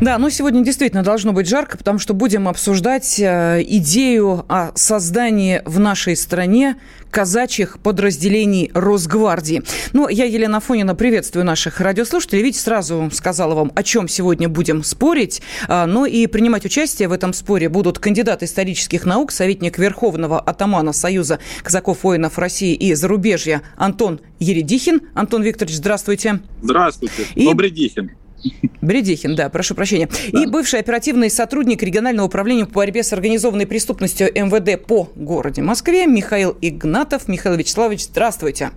Да, но сегодня действительно должно быть жарко, потому что будем обсуждать э, идею о создании в нашей стране казачьих подразделений Росгвардии. Ну, я, Елена Фонина, приветствую наших радиослушателей. Видите, сразу сказала вам, о чем сегодня будем спорить. А, ну и принимать участие в этом споре будут кандидат исторических наук, советник Верховного атамана Союза казаков-воинов России и зарубежья Антон Ередихин. Антон Викторович, здравствуйте. Здравствуйте. И... Бредихин. Бредихин, да, прошу прощения. Да. И бывший оперативный сотрудник регионального управления по борьбе с организованной преступностью МВД по городе Москве Михаил Игнатов. Михаил Вячеславович, здравствуйте.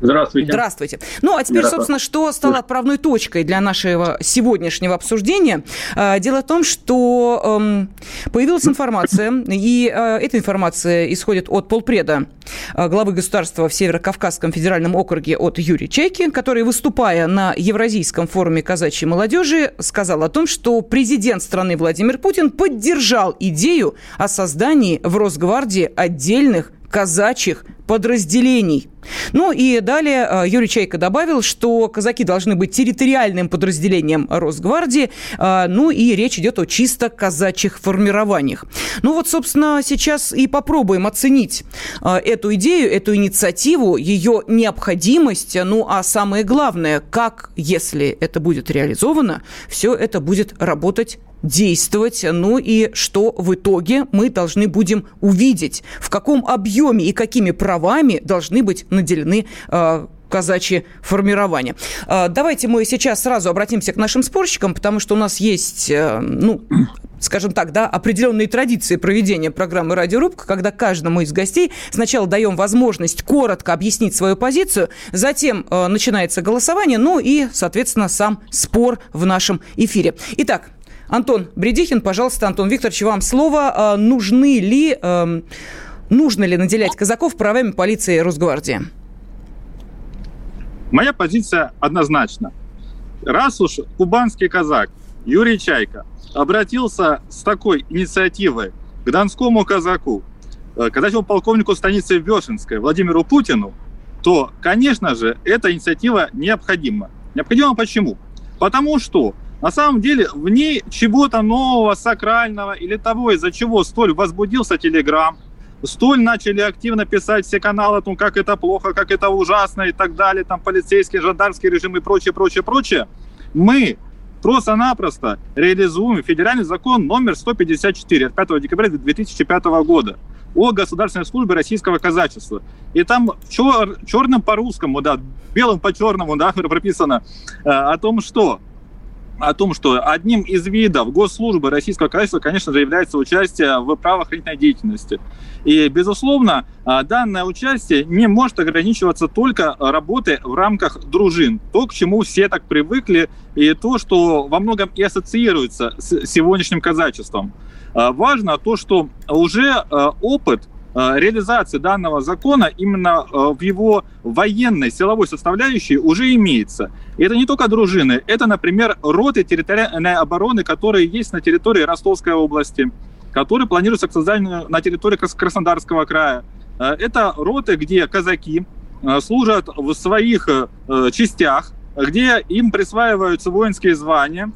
Здравствуйте. Здравствуйте. Ну, а теперь, собственно, что стало отправной точкой для нашего сегодняшнего обсуждения? А, дело в том, что эм, появилась информация, и э, эта информация исходит от полпреда э, главы государства в Северо-Кавказском федеральном округе от Юрия Чайки, который, выступая на Евразийском форуме казачьей молодежи, сказал о том, что президент страны Владимир Путин поддержал идею о создании в Росгвардии отдельных казачьих подразделений. Ну и далее э, Юрий Чайка добавил, что казаки должны быть территориальным подразделением Росгвардии, э, ну и речь идет о чисто казачьих формированиях. Ну вот, собственно, сейчас и попробуем оценить э, эту идею, эту инициативу, ее необходимость, ну а самое главное, как, если это будет реализовано, все это будет работать действовать, ну и что в итоге мы должны будем увидеть, в каком объеме и какими правами должны быть наделены э, казачьи формирования. Э, давайте мы сейчас сразу обратимся к нашим спорщикам, потому что у нас есть, э, ну, скажем так, да, определенные традиции проведения программы «Радиорубка», когда каждому из гостей сначала даем возможность коротко объяснить свою позицию, затем э, начинается голосование, ну и, соответственно, сам спор в нашем эфире. Итак, Антон Бредихин, пожалуйста, Антон Викторович, вам слово. А, нужны ли, эм, нужно ли наделять казаков правами полиции и Росгвардии? Моя позиция однозначна. Раз уж кубанский казак Юрий Чайка обратился с такой инициативой к донскому казаку, э, казачьему полковнику станицы Вешенской Владимиру Путину, то, конечно же, эта инициатива необходима. Необходима почему? Потому что на самом деле в ней чего-то нового, сакрального или того, из-за чего столь возбудился Телеграм, столь начали активно писать все каналы о том, как это плохо, как это ужасно и так далее, там полицейский, жандармский режим и прочее, прочее, прочее, мы просто-напросто реализуем федеральный закон номер 154 от 5 декабря 2005 года о государственной службе российского казачества. И там чер, черным по русскому, да, белым по черному, да, прописано э, о том, что о том, что одним из видов госслужбы российского казачества, конечно же, является участие в правоохранительной деятельности. И, безусловно, а, данное участие не может ограничиваться только работой в рамках дружин. То, к чему все так привыкли, и то, что во многом и ассоциируется с сегодняшним казачеством. А, важно то, что уже а, опыт Э, реализации данного закона именно э, в его военной силовой составляющей уже имеется. И это не только дружины, это, например, роты территориальной обороны, которые есть на территории Ростовской области, которые планируются к созданию на территории Краснодарского края. Э, это роты, где казаки служат в своих частях, где им присваиваются воинские звания,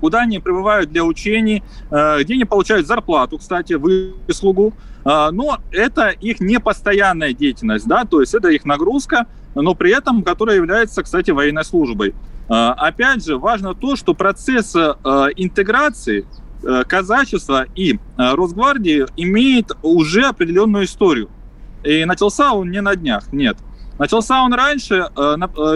куда они прибывают для учений, где они получают зарплату, кстати, выслугу, а, но это их непостоянная деятельность, да, то есть это их нагрузка, но при этом, которая является, кстати, военной службой. А, опять же, важно то, что процесс интеграции казачества и Росгвардии имеет уже определенную историю. И начался он не на днях, нет. Начался он раньше,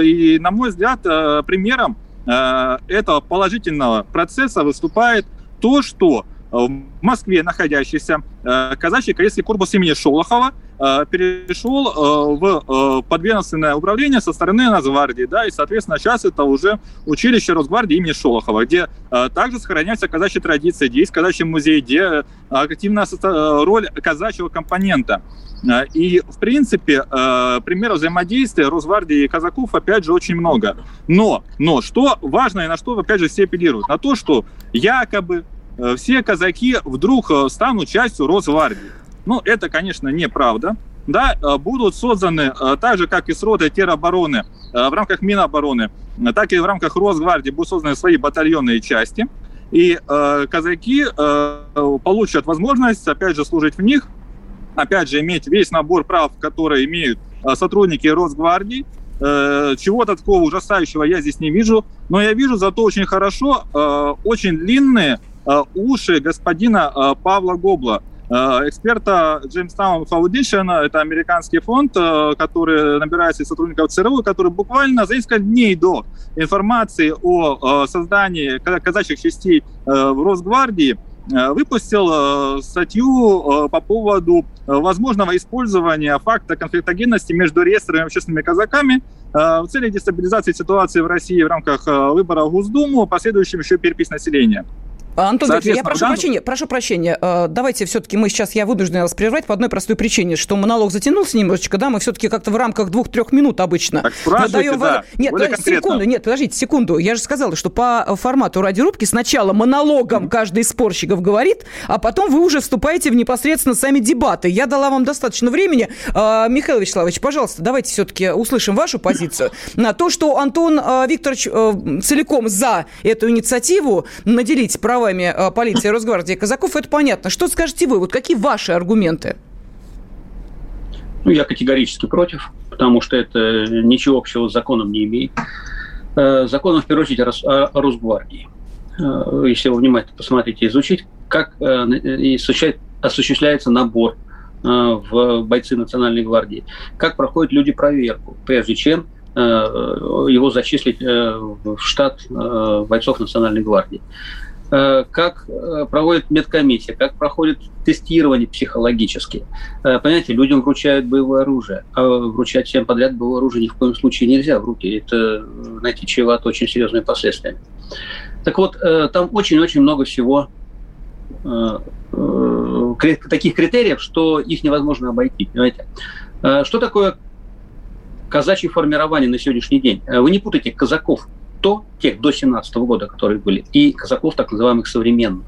и, на мой взгляд, примером этого положительного процесса выступает то, что в Москве находящийся казачий кадетский корпус имени Шолохова перешел в подведомственное управление со стороны Нацгвардии, да, и, соответственно, сейчас это уже училище Росгвардии имени Шолохова, где также сохраняются казачьи традиции, где есть казачий музей, где активная роль казачьего компонента. И, в принципе, примеров взаимодействия Росгвардии и казаков, опять же, очень много. Но, но, что важно и на что, опять же, все апеллируют? На то, что якобы э, все казаки вдруг э, станут частью Росгвардии. Ну, это, конечно, неправда. Да, э, будут созданы, так же, как и с роты теробороны, в рамках Минобороны, так и в рамках Росгвардии будут созданы свои батальонные части. И казаки получат возможность, опять же, служить в них, опять же, иметь весь набор прав, которые имеют сотрудники Росгвардии, Э, чего-то такого ужасающего я здесь не вижу, но я вижу зато очень хорошо э, очень длинные э, уши господина Павла Гобла, эксперта Jamestown Foundation, это американский фонд, который набирается из сотрудников ЦРУ, который буквально за несколько дней до информации о создании казачьих частей в Росгвардии выпустил статью по поводу возможного использования факта конфликтогенности между реестрами и общественными казаками в цели дестабилизации ситуации в России в рамках выборов в Госдуму, последующим еще перепись населения. Антон Викторович, я прошу прощения, прошу прощения. Э, давайте все-таки мы сейчас, я вынужден вас прервать по одной простой причине, что монолог затянулся немножечко, да, мы все-таки как-то в рамках двух-трех минут обычно. Так даем... да. Нет, подождите, секунду, нет, подождите, секунду. Я же сказала, что по формату радиорубки сначала монологом mm-hmm. каждый из спорщиков говорит, а потом вы уже вступаете в непосредственно сами дебаты. Я дала вам достаточно времени. Э, Михаил Вячеславович, пожалуйста, давайте все-таки услышим вашу позицию на то, что Антон э, Викторович целиком за эту инициативу наделить права правами э, полиции, Росгвардии казаков, это понятно. Что скажете вы? Вот какие ваши аргументы? Ну, я категорически против, потому что это ничего общего с законом не имеет. Э, законом, в первую очередь, о Росгвардии. Э, если вы внимательно посмотрите, изучить, как осуществляется набор в бойцы Национальной гвардии, как проходят люди проверку, прежде чем его зачислить в штат бойцов Национальной гвардии. Э, как э, проводит медкомиссия, как проходит тестирование психологически. Э, понимаете, людям вручают боевое оружие, а вручать всем подряд боевое оружие ни в коем случае нельзя в руки. Это, знаете, чревато очень серьезными последствиями. Так вот, там очень-очень много всего таких критериев, что их невозможно обойти, понимаете. Что такое казачье формирование на сегодняшний день? Вы не путайте казаков то, тех до 17 года, которые были, и казаков так называемых современных.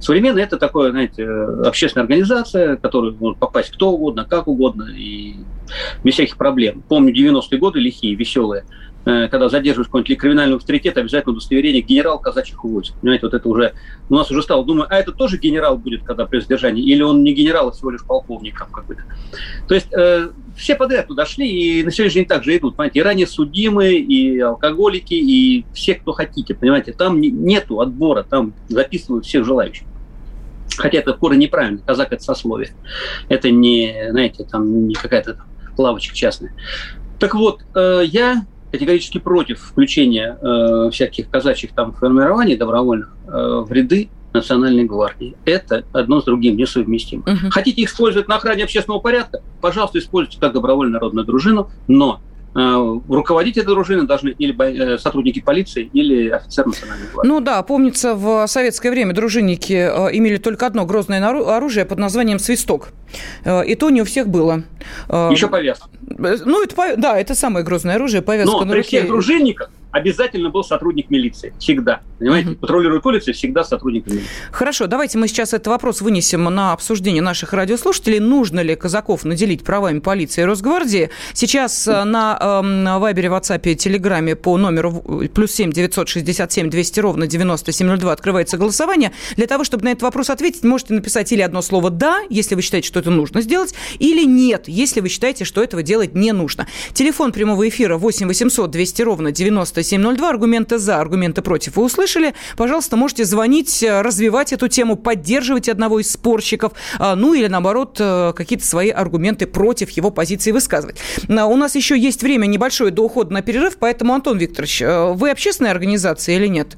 Современные – это такое, знаете, общественная организация, в которую может попасть кто угодно, как угодно, и без всяких проблем. Помню 90-е годы лихие, веселые, э, когда задерживаешь какой-нибудь криминальный авторитет, обязательно удостоверение генерал казачьих войск. Понимаете, вот это уже у нас уже стало. Думаю, а это тоже генерал будет, когда при задержании? Или он не генерал, а всего лишь полковник какой-то? То есть э, все подряд туда шли, и на сегодняшний день также идут, понимаете, и ранее судимые, и алкоголики, и все, кто хотите, понимаете, там нету отбора, там записывают всех желающих. Хотя это коры неправильно, казак это сословие. Это не, знаете, там не какая-то лавочка частная. Так вот, э, я категорически против включения э, всяких казачьих там формирований добровольных э, в ряды Национальной гвардии. Это одно с другим несовместимо. Угу. Хотите использовать на охране общественного порядка? Пожалуйста, используйте как добровольную народную дружину, но руководить этой дружиной должны или э, сотрудники полиции, или офицер национальной гвардии. Ну да, помнится, в советское время дружинники э, имели только одно грозное оружие под названием «свисток». И то не у всех было. Еще повязка. Ну, это, да, это самое грозное оружие, повязка Но на при руке. всех дружинниках обязательно был сотрудник милиции. Всегда. Понимаете? Угу. Патрулирует улицы всегда сотрудник милиции. Хорошо, давайте мы сейчас этот вопрос вынесем на обсуждение наших радиослушателей. Нужно ли казаков наделить правами полиции и Росгвардии? Сейчас э, на э, Вайбере, WhatsApp, Телеграме по номеру плюс семь девятьсот шестьдесят семь двести ровно девяносто семь ноль два открывается голосование. Для того, чтобы на этот вопрос ответить, можете написать или одно слово «да», если вы считаете, что это нужно сделать, или «нет», если вы считаете, что этого делать не нужно. Телефон прямого эфира 8 800 200 ровно 90 9702. Аргументы за, аргументы против вы услышали. Пожалуйста, можете звонить, э, развивать эту тему, поддерживать одного из спорщиков, а, ну или наоборот э, какие-то свои аргументы против его позиции высказывать. У нас еще есть время небольшое до ухода на перерыв, поэтому, Антон Викторович, э, вы общественная организация или нет?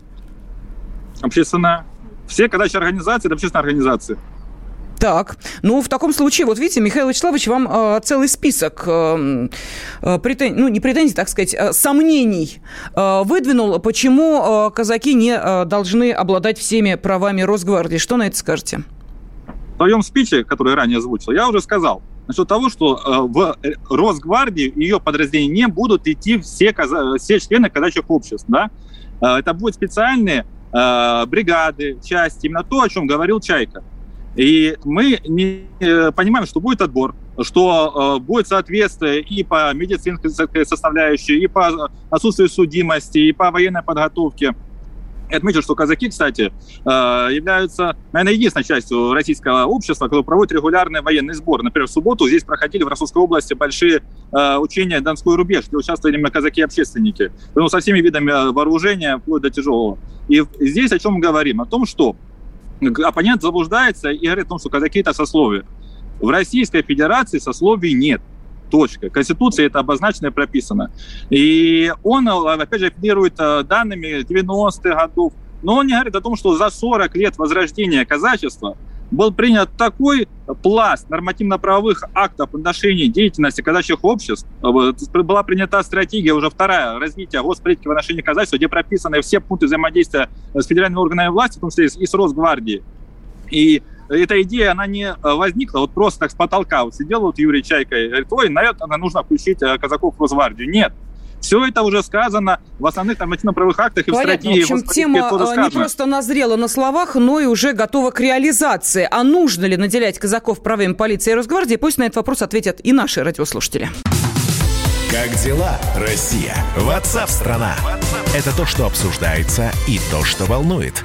Общественная. Все казачьи организации – это общественные организации. Так, ну в таком случае, вот видите, Михаил Вячеславович вам э, целый список э, э, претензий, ну не претензий, так сказать, э, сомнений э, выдвинул, почему э, казаки не э, должны обладать всеми правами Росгвардии. Что на это скажете? В своем спиче, который ранее озвучил, я уже сказал насчет того, что э, в Росгвардии и ее подразделения не будут идти все, каза- все члены казачьих обществ. Да? Э, это будут специальные э, бригады, части, именно то, о чем говорил Чайка. И мы не э, понимаем, что будет отбор, что э, будет соответствие и по медицинской составляющей, и по отсутствию судимости, и по военной подготовке. Я отмечу, что казаки, кстати, э, являются, наверное, единственной частью российского общества, которое проводит регулярные военные сборы. Например, в субботу здесь проходили в Ростовской области большие э, учения «Донской рубеж», где участвовали именно казаки-общественники. Ну, со всеми видами вооружения, вплоть до тяжелого. И здесь о чем мы говорим? О том, что оппонент заблуждается и говорит о том, что казаки это сословие. В Российской Федерации сословий нет. Точка. Конституция это обозначено и прописано. И он, опять же, апеллирует э, данными 90-х годов, но он не говорит о том, что за 40 лет возрождения казачества был принят такой пласт нормативно-правовых актов в отношении деятельности казачьих обществ. Была принята стратегия, уже вторая, развития госполитики в отношении казачества, где прописаны все пункты взаимодействия с федеральными органами власти, в том числе и с Росгвардией. И эта идея, она не возникла вот просто так с потолка. Вот сидел вот Юрий Чайка и говорит, ой, наверное, нужно включить э, казаков в Росгвардию. Нет, все это уже сказано в основных нормативно-правовых актах и Понятно. в стратегии. В общем, тема э, не просто назрела на словах, но и уже готова к реализации. А нужно ли наделять казаков правами полиции и Росгвардии? Пусть на этот вопрос ответят и наши радиослушатели. Как дела, Россия? Ватсап-страна! Это то, что обсуждается и то, что волнует.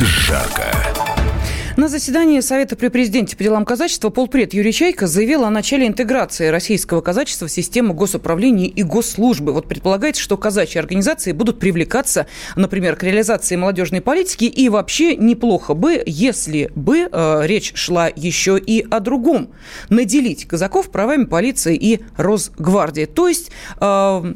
жарко. На заседании Совета при президенте по делам казачества полпред Юрий Чайка заявил о начале интеграции российского казачества в систему госуправления и госслужбы. Вот предполагается, что казачьи организации будут привлекаться, например, к реализации молодежной политики. И вообще неплохо бы, если бы э, речь шла еще и о другом. Наделить казаков правами полиции и Росгвардии. То есть... Э,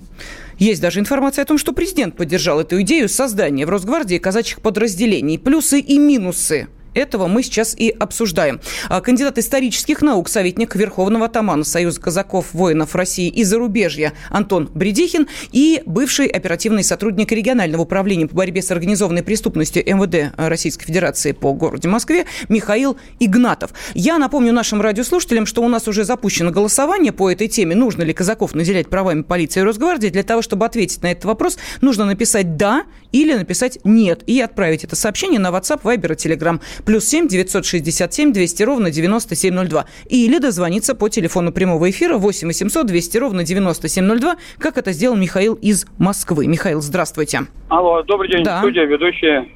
есть даже информация о том, что президент поддержал эту идею создания в Росгвардии казачьих подразделений. Плюсы и минусы этого мы сейчас и обсуждаем. А, кандидат исторических наук, советник Верховного атамана Союза казаков воинов России и зарубежья Антон Бредихин и бывший оперативный сотрудник регионального управления по борьбе с организованной преступностью МВД Российской Федерации по городе Москве Михаил Игнатов. Я напомню нашим радиослушателям, что у нас уже запущено голосование по этой теме. Нужно ли казаков наделять правами полиции и Росгвардии? Для того, чтобы ответить на этот вопрос, нужно написать «да» или написать «нет» и отправить это сообщение на WhatsApp, Viber и Telegram плюс 7 967 200 ровно 9702. Или дозвониться по телефону прямого эфира 8 800 200 ровно 9702, как это сделал Михаил из Москвы. Михаил, здравствуйте. Алло, добрый день, да. студия, ведущая.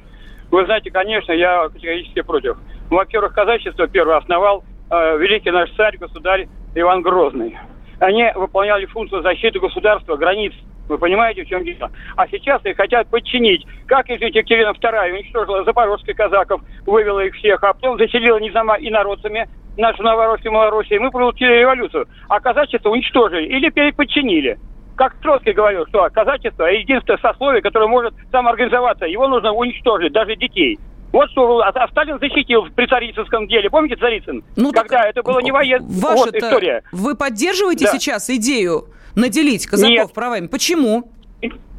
Вы знаете, конечно, я категорически против. Ну, во-первых, казачество первое основал э, великий наш царь, государь Иван Грозный. Они выполняли функцию защиты государства, границ вы понимаете, в чем дело? А сейчас их хотят подчинить. Как, извините, Екатерина II уничтожила запорожских казаков, вывела их всех, а потом заселила незама инородцами нашу Новороссию, Малороссию, и мы получили революцию. А казачество уничтожили или переподчинили. Как Троцкий говорил, что казачество – единственное сословие, которое может самоорганизоваться. Его нужно уничтожить, даже детей. Вот что а, а Сталин защитил при Царицынском деле. Помните Царицын? Ну, Когда это было не военная вот история. Вы поддерживаете да. сейчас идею наделить казаков Нет. правами. Почему?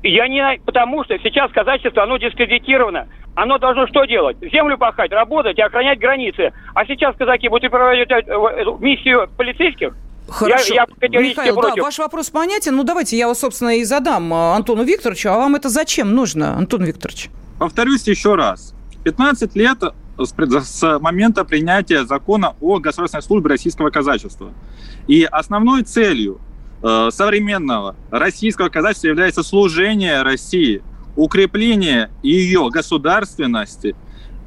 Я не... Потому что сейчас казачество, оно дискредитировано. Оно должно что делать? Землю пахать, работать и охранять границы. А сейчас казаки будут проводить э, миссию полицейских, Хорошо. Я, я Михаил, против. да, ваш вопрос понятен. Ну, давайте я его, собственно, и задам э, Антону Викторовичу. А вам это зачем нужно, Антон Викторович? Повторюсь еще раз. 15 лет с момента принятия закона о государственной службе российского казачества. И основной целью Э, современного российского казачества является служение России, укрепление ее государственности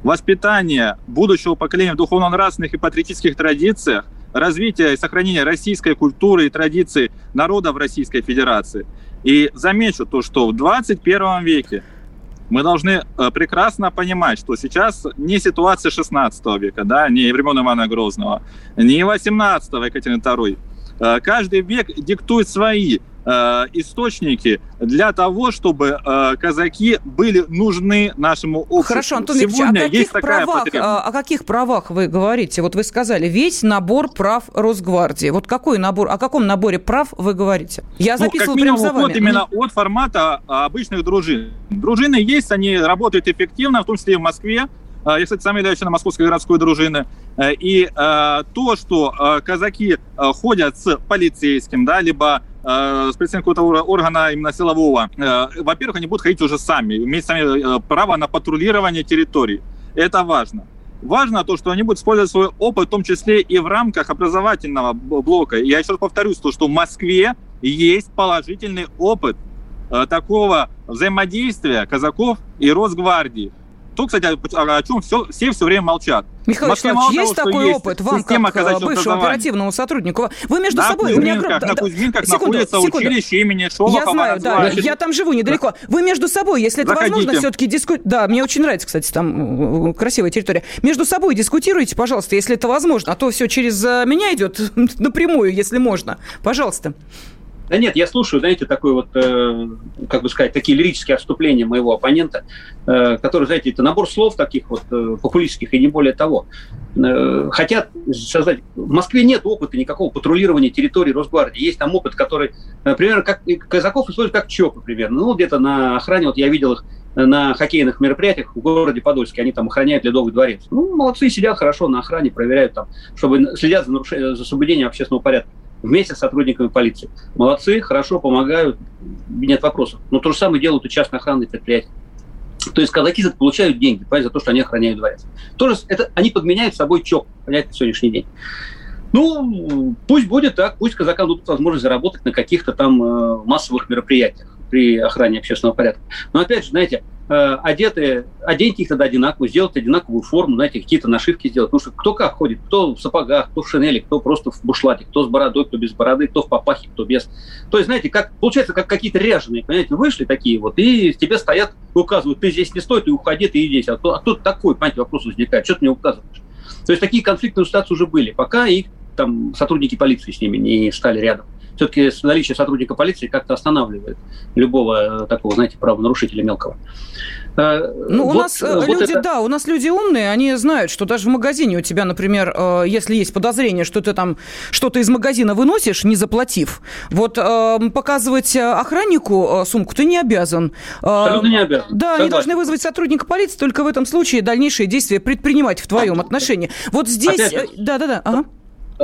воспитание будущего поколения в духовно-нравственных и патриотических традициях, развитие и сохранение российской культуры и традиций народа в Российской Федерации. И замечу то, что в 21 веке мы должны э, прекрасно понимать, что сейчас не ситуация 16 века, да, не времен Ивана Грозного, не 18 Екатерины II. Э, каждый век диктует свои источники для того, чтобы э, казаки были нужны нашему обществу. Хорошо, Антон Сегодня о каких, есть правах, такая о каких правах вы говорите? Вот вы сказали, весь набор прав Росгвардии. Вот какой набор, о каком наборе прав вы говорите? Я записывала ну, прямо за вами. Вот именно от формата а, обычных дружин. Дружины есть, они работают эффективно, в том числе и в Москве. А, я, кстати, сам являюсь членом Московской городской дружины. Э, и то, что казаки ходят с полицейским, да, либо э, с представителем какого-то органа именно силового, э, во-первых, они будут ходить уже сами, иметь сами э, право на патрулирование территории. Это важно. Важно то, что они будут использовать свой опыт, в том числе и в рамках образовательного блока. Я еще раз повторюсь, то, что в Москве есть положительный опыт э, такого взаимодействия казаков и Росгвардии. То, кстати, о, о чем все, все все время молчат. Михаил Вячеславович, есть того, такой есть опыт вам, как э, бывшему оперативному сотруднику? Вы между на собой... Кузьминках, меня... на Кузьминках секунду, находится секунду. училище имени Шолохова. Я знаю, да, я там живу недалеко. Вы между собой, если это Заходите. возможно, все-таки дискутируете... Да, мне очень нравится, кстати, там э, красивая территория. Между собой дискутируйте, пожалуйста, если это возможно. А то все через э, меня идет напрямую, если можно. Пожалуйста. Да нет, я слушаю, знаете, такой вот, э, как бы сказать, такие лирические отступления моего оппонента, э, который, знаете, это набор слов таких вот э, популистских и не более того. Э, хотят создать... В Москве нет опыта никакого патрулирования территории Росгвардии. Есть там опыт, который, например, как казаков используют как ЧОПы примерно. Ну, где-то на охране, вот я видел их на хоккейных мероприятиях в городе Подольске, они там охраняют Ледовый дворец. Ну, молодцы, сидят хорошо на охране, проверяют там, чтобы следят за, нарушением, за соблюдением общественного порядка вместе с сотрудниками полиции. Молодцы, хорошо, помогают, нет вопросов. Но то же самое делают и частные охранные предприятия. То есть казаки получают деньги за то, что они охраняют дворец. Тоже это, они подменяют собой ЧОП, понимаете, на сегодняшний день. Ну, пусть будет так, пусть казакам дадут возможность заработать на каких-то там э, массовых мероприятиях при охране общественного порядка. Но опять же, знаете, одеты, оденьте их тогда одинаково, сделать одинаковую форму, знаете, какие-то нашивки сделать. Потому что кто как ходит, кто в сапогах, кто в шинели, кто просто в бушлате, кто с бородой, кто без бороды, кто в папахе, кто без. То есть, знаете, как, получается, как какие-то ряженые, понимаете, вышли такие вот, и тебе стоят, указывают, ты здесь не стой, ты уходи, ты здесь. А кто, а кто такой, понимаете, вопрос возникает, что ты мне указываешь? То есть такие конфликтные ситуации уже были, пока их там сотрудники полиции с ними не стали рядом все-таки наличие сотрудника полиции как-то останавливает любого э, такого, знаете, правонарушителя мелкого. Э, ну, вот, у нас э, вот люди, это... да, у нас люди умные, они знают, что даже в магазине у тебя, например, если есть подозрение, что ты там что-то из магазина выносишь, не заплатив, вот показывать охраннику сумку ты не обязан. Абсолютно не обязан. Да, Согласен. они должны вызвать сотрудника полиции, только в этом случае дальнейшие действия предпринимать в твоем отношении. Вот здесь... Да-да-да, ага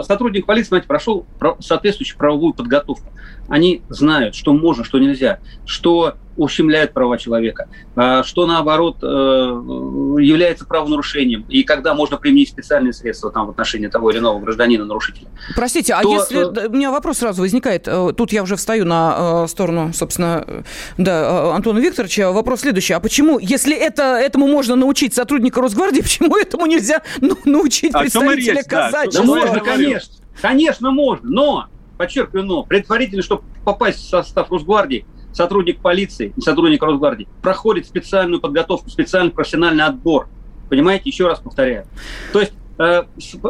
сотрудник полиции, знаете, прошел соответствующую правовую подготовку. Они знают, что можно, что нельзя, что ущемляет права человека, а что, наоборот, э, является правонарушением, и когда можно применить специальные средства там, в отношении того или иного гражданина-нарушителя. Простите, а то, а если... Э, у меня вопрос сразу возникает. Э, тут я уже встаю на сторону, собственно, да, Антона Викторовича. Вопрос следующий. А почему, если это, этому можно научить сотрудника Росгвардии, почему этому нельзя ну, научить а представителя казачьего? Да, можно, конечно. Конечно, можно, но, подчеркиваю, но, предварительно, чтобы попасть в состав Росгвардии, сотрудник полиции сотрудник Росгвардии проходит специальную подготовку, специальный профессиональный отбор. Понимаете, еще раз повторяю. То есть э,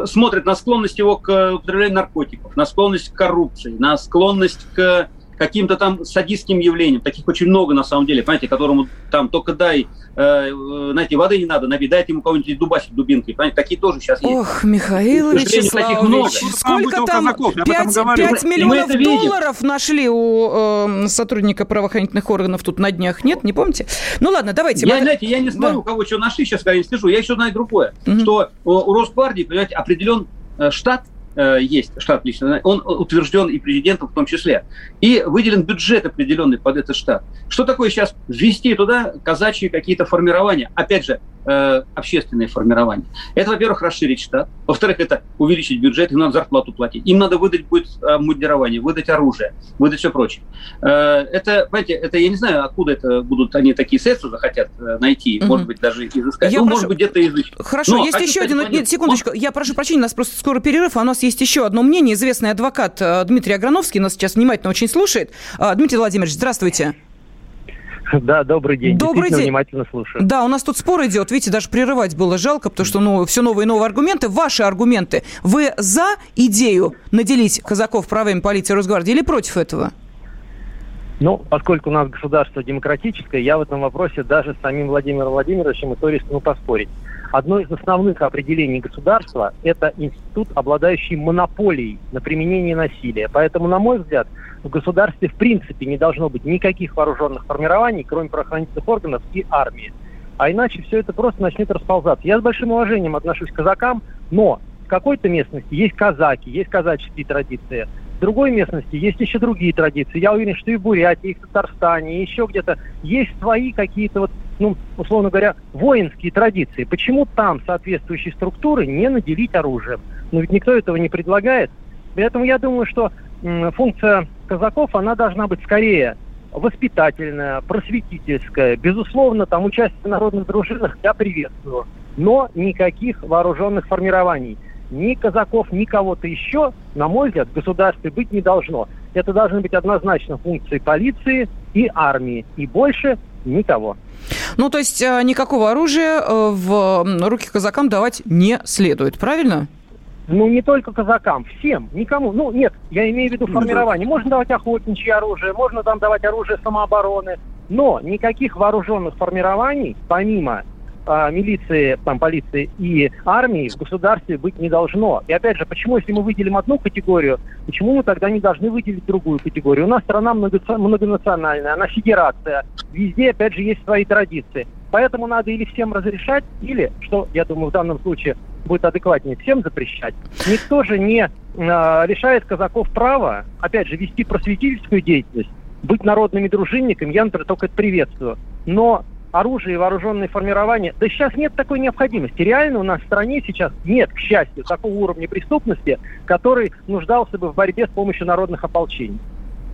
смотрит на склонность его к употреблению наркотиков, на склонность к коррупции, на склонность к каким-то там садистским явлениям. Таких очень много на самом деле, понимаете, которому там только дай э, знаете, воды не надо набить, дайте ему кого-нибудь дубасить дубинкой. Понимаете, такие тоже сейчас есть. Ох, Михаил Вячеславович, сколько там? 5, 5 миллионов долларов нашли у э, сотрудника правоохранительных органов тут на днях, нет? Не помните? Ну ладно, давайте. Я, мы... знаете, я не знаю, да. у кого что нашли, сейчас я не скажу. Я еще знаю другое, угу. что у Росгвардии, понимаете, определен э, штат, Э, есть штат лично, он утвержден и президентом в том числе. И выделен бюджет определенный под этот штат. Что такое сейчас ввести туда казачьи какие-то формирования? Опять же, э, общественные формирования. Это, во-первых, расширить штат. Во-вторых, это увеличить бюджет, им надо зарплату платить. Им надо выдать будет обмундирование, выдать оружие, выдать все прочее. Э, это, понимаете, это я не знаю, откуда это будут они такие средства захотят э, найти, угу. может быть, даже изыскать. Я ну, прошу... может быть, где-то изыскать. Хорошо, Но, есть еще один... Нет, секундочку, я прошу прощения, у нас просто скоро перерыв, а у нас есть еще одно мнение. Известный адвокат э, Дмитрий Аграновский нас сейчас внимательно очень слушает. Дмитрий Владимирович, здравствуйте. Да, добрый день. Добрый день. внимательно слушаю. Да, у нас тут спор идет. Видите, даже прерывать было жалко, потому что ну, все новые и новые аргументы. Ваши аргументы. Вы за идею наделить казаков правами полиции Росгвардии или против этого? Ну, поскольку у нас государство демократическое, я в этом вопросе даже с самим Владимиром Владимировичем и то рискну поспорить. Одно из основных определений государства – это институт, обладающий монополией на применение насилия. Поэтому, на мой взгляд, в государстве в принципе не должно быть никаких вооруженных формирований, кроме правоохранительных органов и армии. А иначе все это просто начнет расползаться. Я с большим уважением отношусь к казакам, но в какой-то местности есть казаки, есть казаческие традиции – в другой местности есть еще другие традиции. Я уверен, что и в Бурятии, и в Татарстане, и еще где-то есть свои какие-то, вот, ну, условно говоря, воинские традиции. Почему там соответствующие структуры не наделить оружием? Но ведь никто этого не предлагает. Поэтому я думаю, что функция казаков, она должна быть скорее воспитательная, просветительская. Безусловно, там участие в народных дружинах я приветствую. Но никаких вооруженных формирований – ни казаков, ни кого-то еще, на мой взгляд, в государстве быть не должно. Это должны быть однозначно функции полиции и армии. И больше никого. Ну, то есть э, никакого оружия э, в руки казакам давать не следует, правильно? Ну, не только казакам, всем, никому. Ну, нет, я имею в виду ну, формирование. Можно давать охотничье оружие, можно там давать оружие самообороны, но никаких вооруженных формирований, помимо а, милиции, там, полиции и армии в государстве быть не должно. И опять же, почему, если мы выделим одну категорию, почему мы тогда не должны выделить другую категорию? У нас страна многонациональная, она федерация. Везде, опять же, есть свои традиции. Поэтому надо или всем разрешать, или, что, я думаю, в данном случае будет адекватнее, всем запрещать. Никто же не э, лишает казаков права, опять же, вести просветительскую деятельность, быть народными дружинниками, я, например, только это приветствую. Но оружие и вооруженные формирования. Да сейчас нет такой необходимости. Реально у нас в стране сейчас нет, к счастью, такого уровня преступности, который нуждался бы в борьбе с помощью народных ополчений.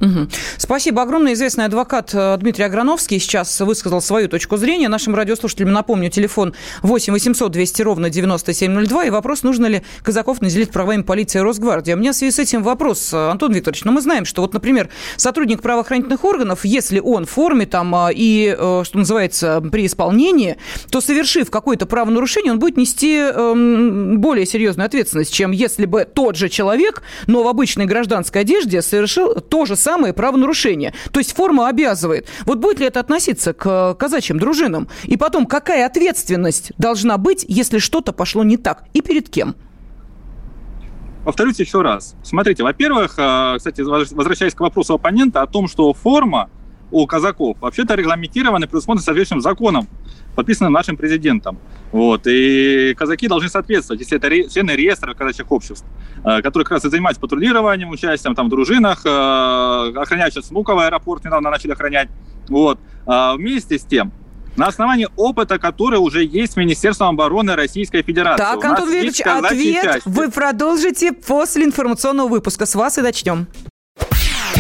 Угу. Спасибо огромное. Известный адвокат э, Дмитрий Аграновский сейчас высказал свою точку зрения. Нашим радиослушателям напомню, телефон 8 800 200 ровно 9702. И вопрос, нужно ли казаков наделить правами полиции и Росгвардии. У меня в связи с этим вопрос, э, Антон Викторович. Ну, мы знаем, что вот, например, сотрудник правоохранительных органов, если он в форме там э, и, что называется, при исполнении, то, совершив какое-то правонарушение, он будет нести эм, более серьезную ответственность, чем если бы тот же человек, но в обычной гражданской одежде совершил то же самое самое правонарушение. То есть форма обязывает. Вот будет ли это относиться к казачьим дружинам? И потом, какая ответственность должна быть, если что-то пошло не так? И перед кем? Повторюсь еще раз. Смотрите, во-первых, э, кстати, возвращаясь к вопросу оппонента о том, что форма у казаков вообще-то регламентирована и предусмотрена соответствующим законом подписано нашим президентом. Вот. И казаки должны соответствовать, если это ре, члены реестра казачьих обществ, э, которые как раз и занимаются патрулированием, участием там, в дружинах, э, охраняют сейчас Внуково аэропорт, недавно начали охранять. Вот. А вместе с тем, на основании опыта, который уже есть в Министерстве обороны Российской Федерации. Так, Антон Викторович, ответ части. вы продолжите после информационного выпуска. С вас и начнем.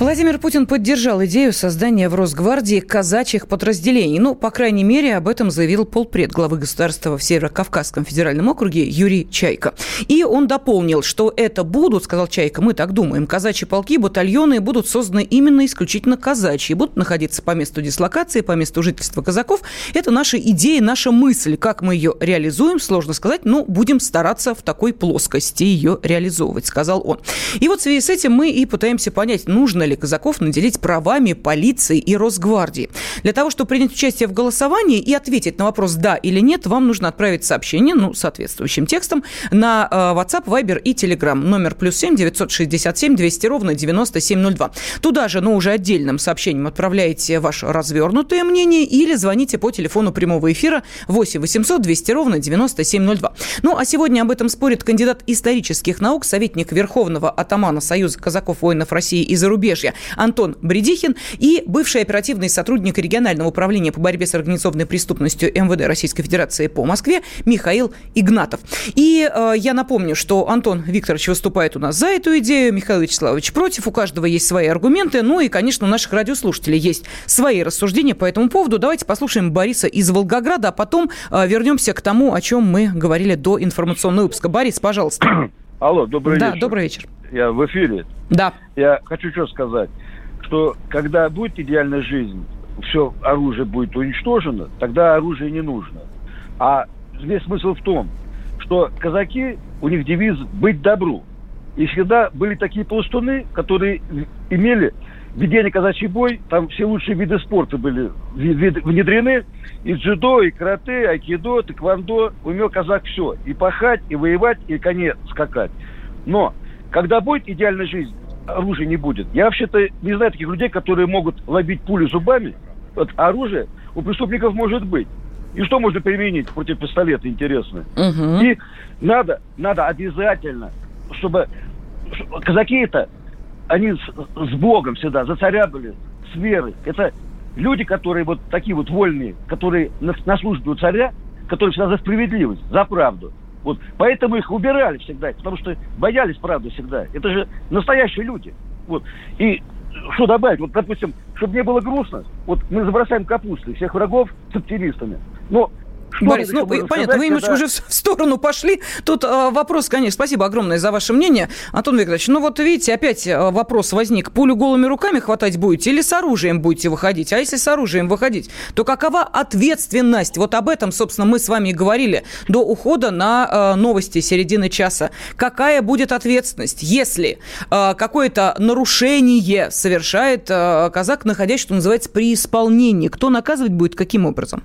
Владимир Путин поддержал идею создания в Росгвардии казачьих подразделений. Ну, по крайней мере, об этом заявил полпред главы государства в Северо-Кавказском федеральном округе Юрий Чайка. И он дополнил, что это будут, сказал Чайка, мы так думаем, казачьи полки, батальоны будут созданы именно исключительно казачьи, будут находиться по месту дислокации, по месту жительства казаков. Это наша идея, наша мысль. Как мы ее реализуем, сложно сказать, но будем стараться в такой плоскости ее реализовывать, сказал он. И вот в связи с этим мы и пытаемся понять, нужно ли казаков наделить правами полиции и Росгвардии. Для того, чтобы принять участие в голосовании и ответить на вопрос «да» или «нет», вам нужно отправить сообщение, ну, соответствующим текстом, на э, WhatsApp, Viber и Telegram. Номер плюс семь девятьсот шестьдесят семь двести ровно девяносто семь ноль два. Туда же, но уже отдельным сообщением отправляете ваше развернутое мнение или звоните по телефону прямого эфира 8 800 200 ровно 9702. Ну, а сегодня об этом спорит кандидат исторических наук, советник Верховного атамана Союза казаков воинов России и зарубежья побережья Антон Бредихин и бывший оперативный сотрудник регионального управления по борьбе с организованной преступностью МВД Российской Федерации по Москве Михаил Игнатов. И э, я напомню, что Антон Викторович выступает у нас за эту идею, Михаил Вячеславович против, у каждого есть свои аргументы, ну и, конечно, у наших радиослушателей есть свои рассуждения по этому поводу. Давайте послушаем Бориса из Волгограда, а потом э, вернемся к тому, о чем мы говорили до информационного выпуска. Борис, пожалуйста. Алло, добрый да, вечер. Да, добрый вечер. Я в эфире. Да. Я хочу что сказать, что когда будет идеальная жизнь, все оружие будет уничтожено, тогда оружие не нужно. А весь смысл в том, что казаки, у них девиз «быть добру». И всегда были такие пластуны, которые имели ведение казачий бой, там все лучшие виды спорта были внедрены, и дзюдо, и карате, айкидо, тэквондо, умел казак все, и пахать, и воевать, и коне скакать. Но когда будет идеальная жизнь, оружия не будет. Я вообще-то не знаю таких людей, которые могут лобить пули зубами. Вот оружие у преступников может быть. И что можно применить против пистолета, интересно? Угу. И надо, надо обязательно, чтобы казаки это, они с, с Богом всегда, за царя были, с верой. Это люди, которые вот такие вот вольные, которые на, на службе у царя, которые всегда за справедливость, за правду. Вот. Поэтому их убирали всегда, потому что боялись правды всегда. Это же настоящие люди. Вот. И что добавить? Вот, допустим, чтобы не было грустно, вот мы забросаем капустой всех врагов с оптимистами. Но что Борис, ну, понятно, сказать, вы немножко когда... уже в сторону пошли. Тут э, вопрос, конечно, спасибо огромное за ваше мнение, Антон Викторович. Ну, вот видите, опять э, вопрос возник. Пулю голыми руками хватать будете или с оружием будете выходить? А если с оружием выходить, то какова ответственность? Вот об этом, собственно, мы с вами и говорили до ухода на э, новости середины часа. Какая будет ответственность, если э, какое-то нарушение совершает э, казак, находясь, что называется, при исполнении? Кто наказывать будет, каким образом?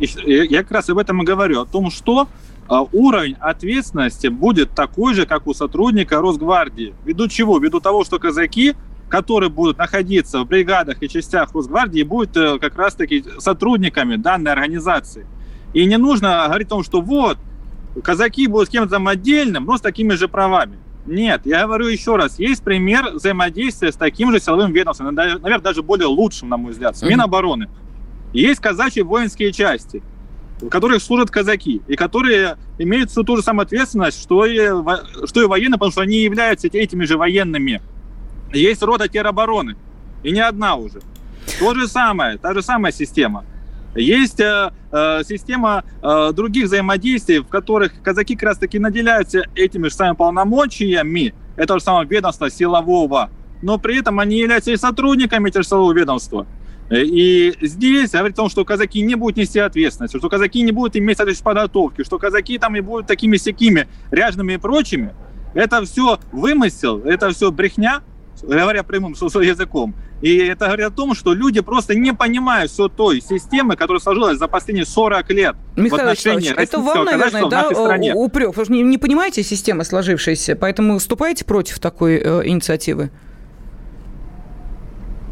Я как раз об этом и говорю, о том, что а, уровень ответственности будет такой же, как у сотрудника Росгвардии. Ввиду чего? Ввиду того, что казаки, которые будут находиться в бригадах и частях Росгвардии, будут э, как раз-таки сотрудниками данной организации. И не нужно говорить о том, что вот, казаки будут с кем-то отдельным, но с такими же правами. Нет, я говорю еще раз, есть пример взаимодействия с таким же силовым ведомством, наверное, даже более лучшим, на мой взгляд, с Минобороны. Есть казачьи воинские части, в которых служат казаки, и которые имеют всю ту же самую ответственность, что и, что и военные, потому что они являются этими же военными. Есть рота теробороны, и не одна уже. То же самое, та же самая система. Есть э, э, система э, других взаимодействий, в которых казаки как раз таки наделяются этими же самыми полномочиями этого же самого ведомства силового, но при этом они являются и сотрудниками этого силового ведомства. Э, и здесь говорит о том, что казаки не будут нести ответственность, что казаки не будут иметь соответствующей подготовки, что казаки там и будут такими сякими ряжными и прочими. Это все вымысел, это все брехня, говоря прямым языком. И это говорит о том, что люди просто не понимают все той системы, которая сложилась за последние 40 лет Михаил в отношении это вам, наверное, да, упрек, потому что не, не понимаете системы сложившейся, поэтому выступаете против такой э, инициативы?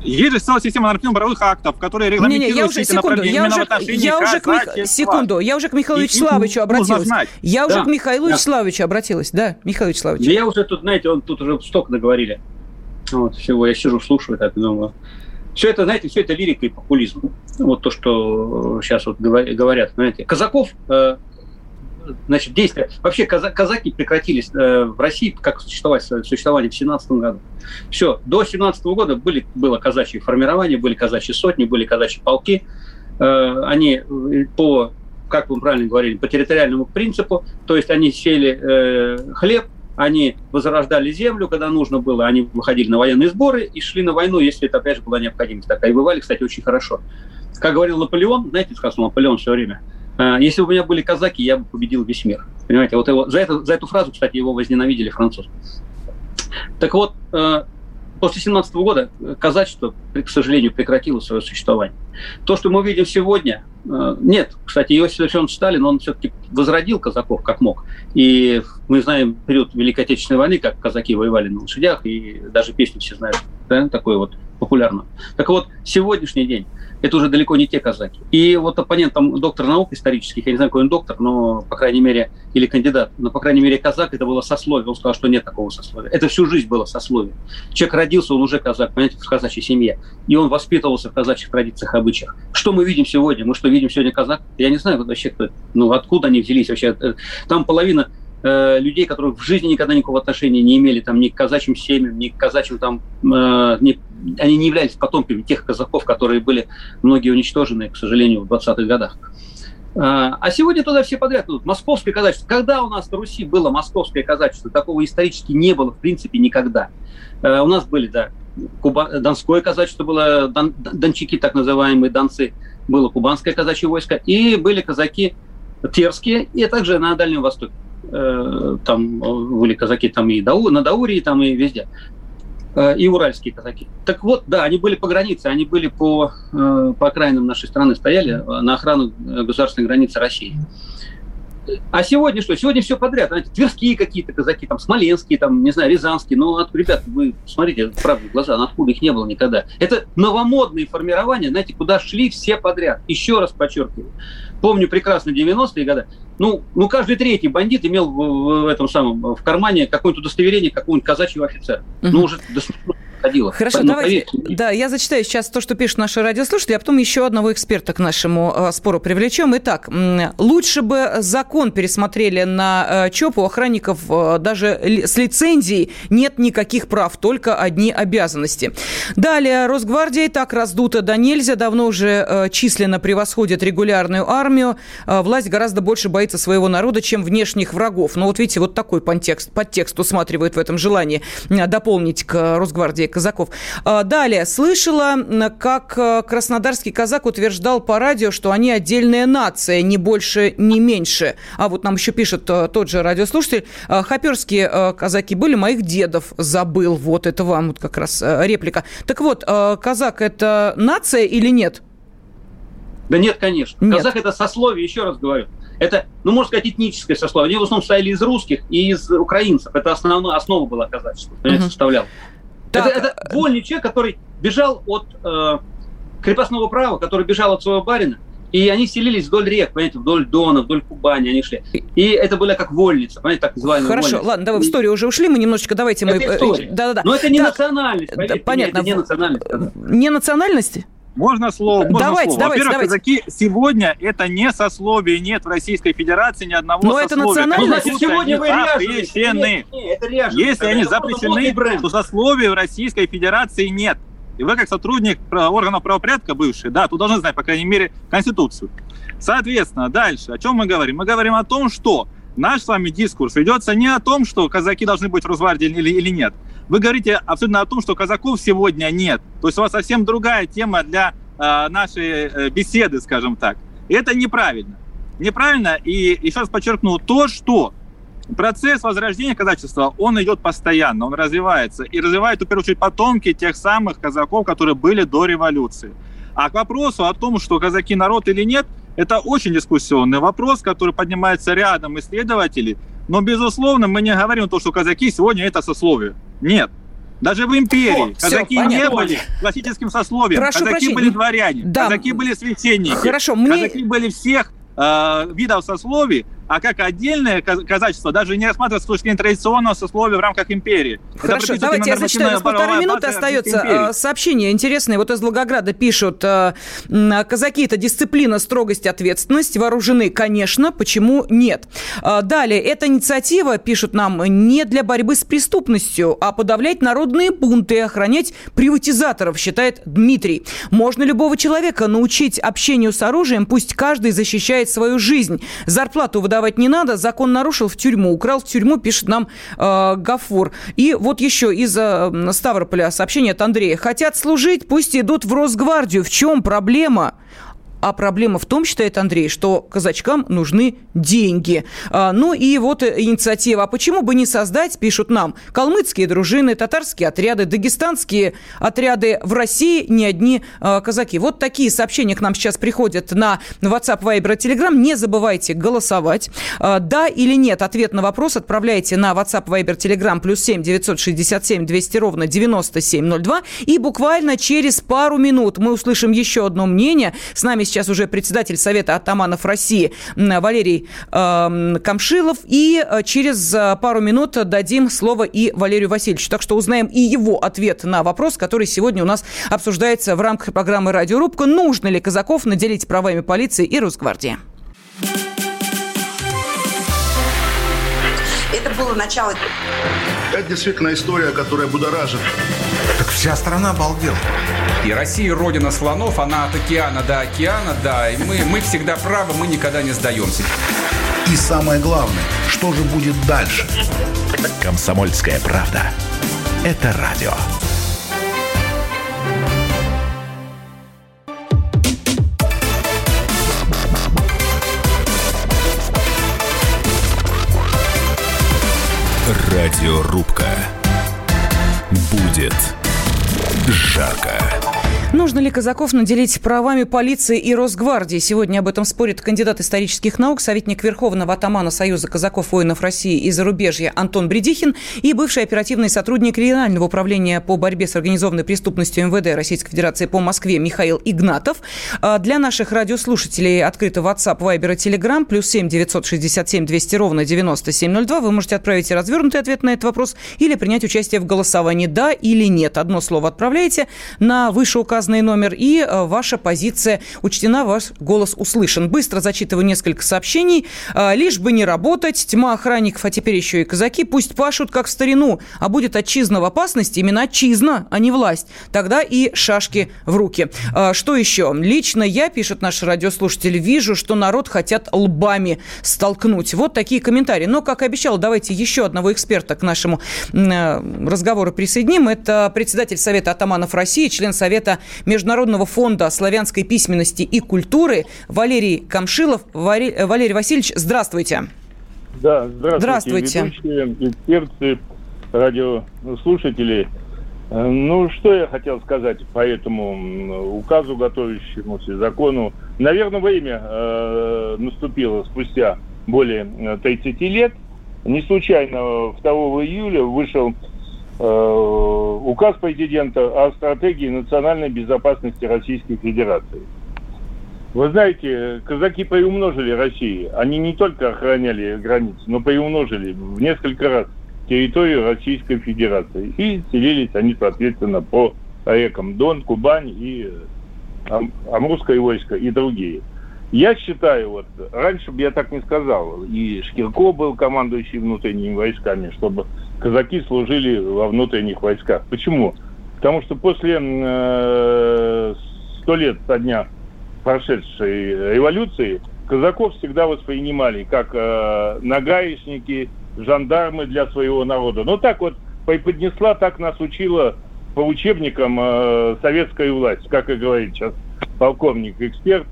Есть же целая система нормативно-правовых актов, которые регламентируют не, не, я уже, секунду, я уже, я уже к Мих... Секунду, я уже к Михаилу Вячеславовичу обратилась. Я уже да. к Михаилу да. Вячеславовичу обратилась. Да, Михаил Вячеславович. Я уже тут, знаете, он тут уже сток наговорили. Вот, всего, я сижу, слушаю, так думаю. Все это, знаете, все это лирика и популизм. Вот то, что сейчас вот говорят, знаете. Казаков э, значит, действия. Вообще казаки прекратились э, в России, как существовать, существовали в 17 году. Все, до 17 года были, было казачье формирование, были казачьи сотни, были казачьи полки. Э, они э, по, как вы правильно говорили, по территориальному принципу, то есть они сели хлеб, они возрождали землю, когда нужно было, они выходили на военные сборы и шли на войну, если это, опять же, была необходимость такая. И бывали, кстати, очень хорошо. Как говорил Наполеон, знаете, сказал Наполеон все время, «Э, если бы у меня были казаки, я бы победил весь мир. Понимаете, вот его, за, это, за эту фразу, кстати, его возненавидели французы. Так вот, э, После 17 года казачество, к сожалению, прекратило свое существование. То, что мы видим сегодня, э, нет, кстати, Иосиф Виссарионович Сталин, он все-таки возродил казаков как мог. И мы знаем период Великой Отечественной войны, как казаки воевали на лошадях, и даже песню все знают, да, такой вот популярную. Так вот, сегодняшний день это уже далеко не те казаки. И вот оппонент, там, доктор наук исторических, я не знаю, какой он доктор, но, по крайней мере, или кандидат, но, по крайней мере, казак, это было сословие. Он сказал, что нет такого сословия. Это всю жизнь было сословие. Человек родился, он уже казак, понимаете, в казачьей семье. И он воспитывался в казачьих традициях, обычаях. Что мы видим сегодня? Мы что, видим сегодня казак? Я не знаю вообще, кто, ну, откуда они взялись вообще. Э, там половина Э, людей, которые в жизни никогда никакого отношения не имели там ни к казачьим семьям, ни к казачьим там, э, ни, они не являлись потомками тех казаков, которые были многие уничтожены, к сожалению, в 20-х годах. А, а сегодня туда все подряд идут. Московское казачество. Когда у нас в Руси было московское казачество? Такого исторически не было, в принципе, никогда. Э, у нас были, да, Куба... Донское казачество было, дон... дончики, так называемые, донцы, было кубанское казачье войско, и были казаки терские, и также на Дальнем Востоке. Э, там были казаки там и на Даурии, там и везде, э, и уральские казаки. Так вот, да, они были по границе, они были по, э, по окраинам нашей страны, стояли на охрану государственной границы России. А сегодня что? Сегодня все подряд. Знаете, тверские какие-то казаки, там, смоленские, там, не знаю, рязанские. Ну, от, ребят, вы смотрите, правда, в глаза, откуда их не было никогда. Это новомодные формирования, знаете, куда шли все подряд. Еще раз подчеркиваю. Помню прекрасно 90-е годы. Ну, ну, каждый третий бандит имел в, в этом самом, в кармане какое-то удостоверение какого-нибудь казачьего офицера. Угу. Ну, уже происходило. Хорошо, Но, давайте. Поверьте. Да, я зачитаю сейчас то, что пишут наши радиослушатели, а потом еще одного эксперта к нашему э, спору привлечем. Итак, лучше бы закон пересмотрели на э, ЧОП. У охранников э, даже с лицензией нет никаких прав, только одни обязанности. Далее, Росгвардия и так раздута до нельзя, давно уже численно превосходит регулярную армию. Власть гораздо больше боится своего народа, чем внешних врагов. Ну вот видите, вот такой подтекст, подтекст усматривает в этом желании дополнить к Росгвардии казаков. А, далее. Слышала, как э, краснодарский казак утверждал по радио, что они отдельная нация, не больше, не меньше. А вот нам еще пишет э, тот же радиослушатель. «А, Хоперские э, казаки были моих дедов. Забыл. Вот это вам вот как раз реплика. Так вот, казак это нация или нет? Да нет, конечно. Нет. Казах это сословие, еще раз говорю. Это, ну, можно сказать, этническое сословие. Они в основном состояли из русских и из украинцев. Это основная основа была казачества, угу. Составлял. Это, это вольный человек, который бежал от э, крепостного права, который бежал от своего барина, и они селились вдоль рек, понимаете, вдоль Дона, вдоль Кубани они шли. И это была как вольница, понимаете, так называемая Хорошо, вольница. ладно, давай в историю уже ушли, мы немножечко, давайте это мы... Э, история. Да, да, да. Но это не так, национальность, поверьте, понятно. это не национальность. Не национальности? Можно слово? Можно давайте, слово. Давайте, Во-первых, давайте. казаки сегодня это не сословие, нет в Российской Федерации ни одного Но сословия. это национальность. Ну, сегодня вы запрещены. Нет, нет, это Если они запрещены, то сословий в Российской Федерации нет. И вы, как сотрудник органов правопорядка бывший, да, тут должны знать, по крайней мере, Конституцию. Соответственно, дальше, о чем мы говорим? Мы говорим о том, что наш с вами дискурс ведется не о том, что казаки должны быть в Росгвардии или, или нет. Вы говорите абсолютно о том, что казаков сегодня нет. То есть у вас совсем другая тема для э, нашей беседы, скажем так. И это неправильно. Неправильно, и еще раз подчеркну то, что процесс возрождения казачества, он идет постоянно, он развивается. И развивает, в первую очередь, потомки тех самых казаков, которые были до революции. А к вопросу о том, что казаки народ или нет, это очень дискуссионный вопрос, который поднимается рядом исследователей. Но, безусловно, мы не говорим то, что казаки сегодня это сословие. Нет. Даже в империи О, казаки все, не были классическим сословием. Прошу казаки прощения. были дворяне, да. казаки были священники, Хорошо, мне... казаки были всех э, видов сословий, а как отдельное казачество, даже не рассматривается с точки зрения традиционного сословия в рамках империи. Хорошо, давайте я зачитаю, у нас полторы минуты остается. Э, сообщение интересное. Вот из Волгограда пишут, э, казаки – это дисциплина, строгость, ответственность. Вооружены, конечно, почему нет? Далее, эта инициатива, пишут нам, не для борьбы с преступностью, а подавлять народные бунты и охранять приватизаторов, считает Дмитрий. Можно любого человека научить общению с оружием, пусть каждый защищает свою жизнь. Зарплату выдавать не надо, закон нарушил, в тюрьму. Украл в тюрьму, пишет нам э, Гафур. И вот еще из э, Ставрополя сообщение от Андрея. Хотят служить, пусть идут в Росгвардию. В чем проблема? А проблема в том, считает Андрей, что казачкам нужны деньги. А, ну и вот инициатива. А почему бы не создать, пишут нам, калмыцкие дружины, татарские отряды, дагестанские отряды в России, не одни а, казаки. Вот такие сообщения к нам сейчас приходят на WhatsApp, Viber, Telegram. Не забывайте голосовать. А, да или нет? Ответ на вопрос отправляйте на WhatsApp, Viber, Telegram плюс 7 967 200 ровно 9702. И буквально через пару минут мы услышим еще одно мнение. С нами сейчас уже председатель Совета атаманов России Валерий э, Камшилов. И э, через э, пару минут дадим слово и Валерию Васильевичу. Так что узнаем и его ответ на вопрос, который сегодня у нас обсуждается в рамках программы «Радиорубка». Нужно ли казаков наделить правами полиции и Росгвардии? Это было начало. Это действительно история, которая будоражит. Так вся страна обалдела. И Россия родина слонов, она от океана до океана, да. И мы, мы всегда правы, мы никогда не сдаемся. И самое главное, что же будет дальше? Комсомольская правда. Это радио. Радиорубка. Будет жарко. Нужно ли казаков наделить правами полиции и Росгвардии? Сегодня об этом спорит кандидат исторических наук, советник Верховного атамана Союза казаков воинов России и зарубежья Антон Бредихин и бывший оперативный сотрудник регионального управления по борьбе с организованной преступностью МВД Российской Федерации по Москве Михаил Игнатов. А для наших радиослушателей открыто WhatsApp, Viber и Telegram, плюс 7 967 200 ровно 9702. Вы можете отправить развернутый ответ на этот вопрос или принять участие в голосовании «да» или «нет». Одно слово отправляете на вышеуказанный указанный номер, и э, ваша позиция учтена, ваш голос услышан. Быстро зачитываю несколько сообщений. Э, Лишь бы не работать, тьма охранников, а теперь еще и казаки, пусть пашут, как в старину, а будет отчизна в опасности, именно отчизна, а не власть. Тогда и шашки в руки. Э, что еще? Лично я, пишет наш радиослушатель, вижу, что народ хотят лбами столкнуть. Вот такие комментарии. Но, как обещал, давайте еще одного эксперта к нашему разговору присоединим. Это председатель Совета атаманов России, член Совета Международного фонда славянской письменности и культуры Валерий Камшилов. Валерий, Валерий Васильевич, здравствуйте. Да, здравствуйте. Здравствуйте. Ведущие, эксперты, радиослушатели. Ну, что я хотел сказать по этому указу, готовящемуся закону. Наверное, время э, наступило спустя более 30 лет. Не случайно 2 июля вышел Э, указ президента о стратегии национальной безопасности Российской Федерации. Вы знаете, казаки приумножили России. Они не только охраняли границы, но приумножили в несколько раз территорию Российской Федерации. И селились они, соответственно, по рекам Дон, Кубань и э, Амурское войско и другие. Я считаю, вот раньше бы я так не сказал, и Шкирко был командующий внутренними войсками, чтобы казаки служили во внутренних войсках. Почему? Потому что после э, сто э, лет со дня прошедшей революции казаков всегда воспринимали как э, нагаечники, жандармы для своего народа. Но так вот преподнесла, так нас учила по учебникам э, советская власть, как и говорит сейчас полковник-эксперт,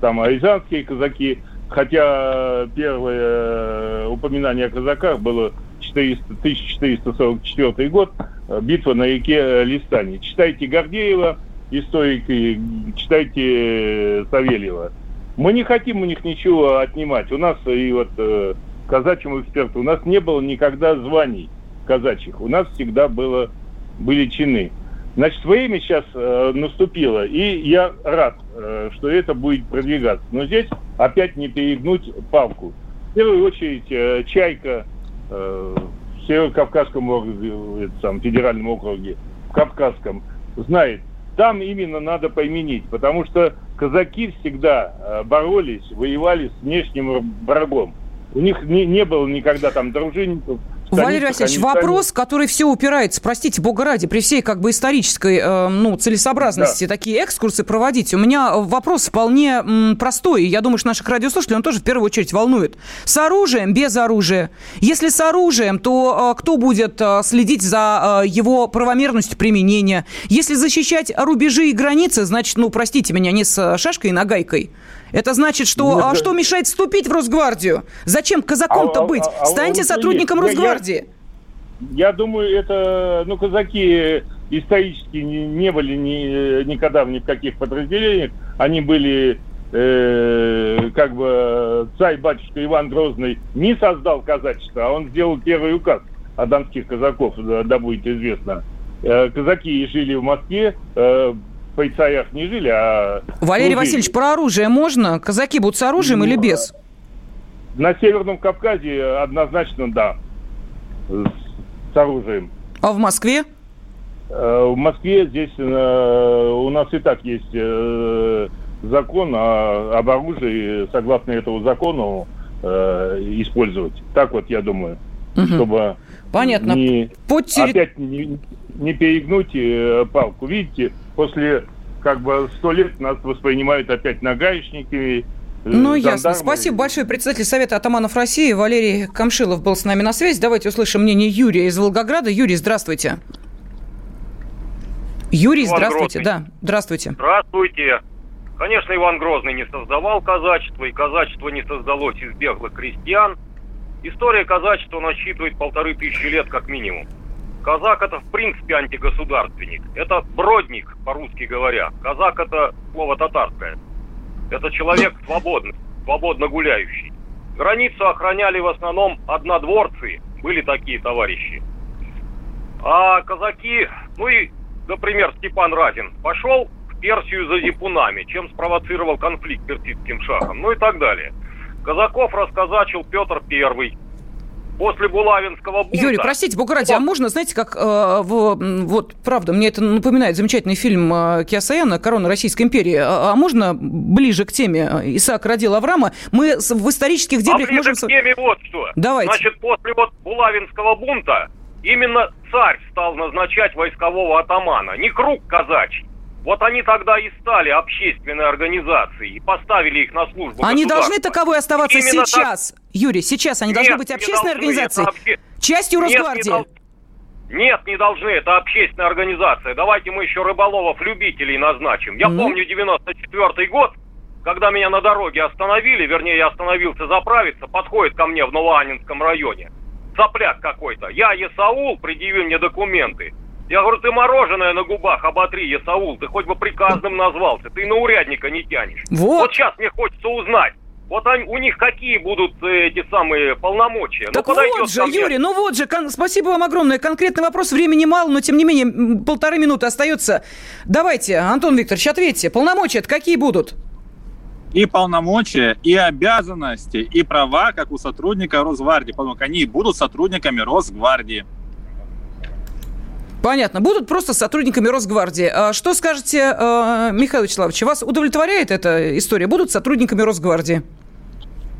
там рязанские казаки, хотя первое э, упоминание о казаках было 400, 1444 год, э, битва на реке Листане. Читайте Гордеева, историки, читайте Савельева. Мы не хотим у них ничего отнимать. У нас и вот э, казачьему эксперту, у нас не было никогда званий казачьих. У нас всегда было, были чины. Значит, время сейчас э, наступило, и я рад, э, что это будет продвигаться. Но здесь опять не перегнуть палку. в первую очередь э, «Чайка» э, в Северо-Кавказском округе, там, федеральном округе, в Кавказском, знает, там именно надо поименить, потому что казаки всегда э, боролись, воевали с внешним врагом. У них не, не было никогда там дружинников, Валерий Васильевич, вопрос, сами... который все упирается, простите, бога ради, при всей как бы исторической э, ну, целесообразности да. такие экскурсы проводить. У меня вопрос вполне м, простой, и я думаю, что наших радиослушателей он тоже в первую очередь волнует. С оружием, без оружия? Если с оружием, то э, кто будет э, следить за э, его правомерностью применения? Если защищать рубежи и границы, значит, ну, простите меня, не с шашкой и нагайкой. Это значит, что... Нет, а что мешает вступить в Росгвардию? Зачем казаком-то а, быть? А, а, Станьте сотрудником я, Росгвардии. Я, я думаю, это... Ну, казаки исторически не, не были ни, никогда ни в каких подразделениях. Они были э, как бы царь-батюшка Иван Грозный не создал казачество, а он сделал первый указ о донских казаков, да, да будет известно. Э, казаки жили в Москве, э, полицаях не жили, а... Валерий служили. Васильевич, про оружие можно? Казаки будут с оружием ну, или без? На Северном Кавказе однозначно да, с оружием. А в Москве? Э, в Москве здесь э, у нас и так есть э, закон об оружии, согласно этому закону использовать. Так вот, я думаю, угу. чтобы Понятно. Не, Путь... опять не, не перегнуть палку. Видите, после как бы сто лет нас воспринимают опять нагаечниками, э, ну, ясно. Спасибо большое. Председатель Совета атаманов России Валерий Камшилов был с нами на связи. Давайте услышим мнение Юрия из Волгограда. Юрий, здравствуйте. Юрий, Иван здравствуйте. Грозный. Да, здравствуйте. Здравствуйте. Конечно, Иван Грозный не создавал казачество, и казачество не создалось из беглых крестьян. История казачества насчитывает полторы тысячи лет как минимум. Казак это в принципе антигосударственник. Это бродник, по-русски говоря. Казак это слово татарское. Это человек свободный, свободно гуляющий. Границу охраняли в основном однодворцы, были такие товарищи. А казаки, ну и, например, Степан Разин пошел в Персию за зипунами, чем спровоцировал конфликт персидским шахом, ну и так далее. Казаков расказачил Петр Первый, после Булавинского бунта. Юрий, простите, Бога ради, а можно, знаете, как, э, в, вот, правда, мне это напоминает замечательный фильм э, Киасаяна «Корона Российской империи», а, а можно ближе к теме Исаак родил Авраама? Мы в исторических дебрях а можем... к теме вот что. Давайте. Значит, после вот Булавинского бунта именно царь стал назначать войскового атамана, не круг казачий. Вот они тогда и стали общественной организацией и поставили их на службу Они должны таковой оставаться Именно сейчас. Так... Юрий, сейчас они Нет, должны быть общественной должны, организацией, обще... частью Росгвардии. Нет не, Нет, не должны, это общественная организация. Давайте мы еще рыболовов-любителей назначим. Я mm. помню 94 год, когда меня на дороге остановили, вернее, я остановился заправиться, подходит ко мне в Новоанинском районе. Сопляк какой-то. Я Есаул, предъяви мне документы. Я говорю, ты мороженое на губах оботри, Есаул, ты хоть бы приказным назвался, ты на урядника не тянешь. Вот, вот сейчас мне хочется узнать, вот они, у них какие будут э, эти самые полномочия? Ну, так ну, вот же, Юрий, ну вот же, кон- спасибо вам огромное. Конкретный вопрос, времени мало, но тем не менее полторы минуты остается. Давайте, Антон Викторович, ответьте. Полномочия какие будут? И полномочия, и обязанности, и права, как у сотрудника Росгвардии. Потому что они будут сотрудниками Росгвардии. Понятно. Будут просто сотрудниками Росгвардии. А что скажете, э, Михаил Вячеславович, вас удовлетворяет эта история? Будут сотрудниками Росгвардии?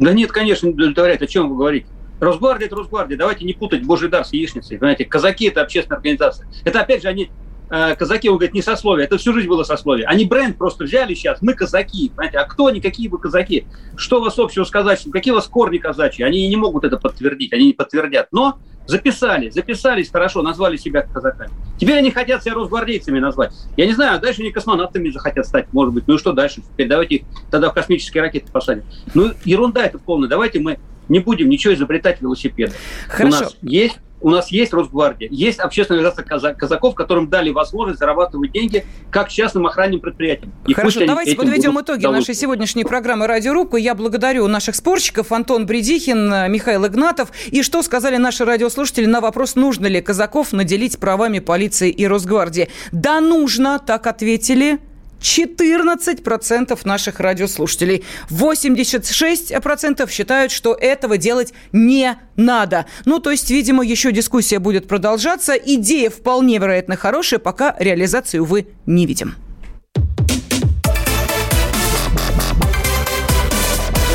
Да нет, конечно, не удовлетворяет. О чем вы говорите? Росгвардия – это Росгвардия. Давайте не путать Божий дар с яичницей. Понимаете, казаки – это общественная организация. Это, опять же, они э, казаки, он говорит, не сословие, это всю жизнь было сословие. Они бренд просто взяли сейчас, мы казаки, понимаете, а кто они, какие вы казаки? Что у вас общего с казачьим, какие у вас корни казачьи? Они не могут это подтвердить, они не подтвердят. Но Записали, записались хорошо, назвали себя казаками. Теперь они хотят себя росгвардейцами назвать. Я не знаю, а дальше они космонавтами захотят стать, может быть. Ну и что дальше? Теперь давайте их тогда в космические ракеты посадим. Ну, ерунда это полная. Давайте мы не будем ничего изобретать велосипеды. Хорошо. У нас есть у нас есть Росгвардия, есть общественная организация казаков, которым дали возможность зарабатывать деньги как частным охранным предприятиям. И Хорошо, давайте подведем итоги нашей сегодняшней программы «Радиорубка». Я благодарю наших спорщиков Антон Бредихин, Михаил Игнатов. И что сказали наши радиослушатели на вопрос, нужно ли казаков наделить правами полиции и Росгвардии? Да, нужно, так ответили 14% наших радиослушателей. 86% считают, что этого делать не надо. Ну, то есть, видимо, еще дискуссия будет продолжаться. Идея вполне вероятно хорошая, пока реализации, увы, не видим.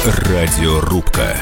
Радиорубка.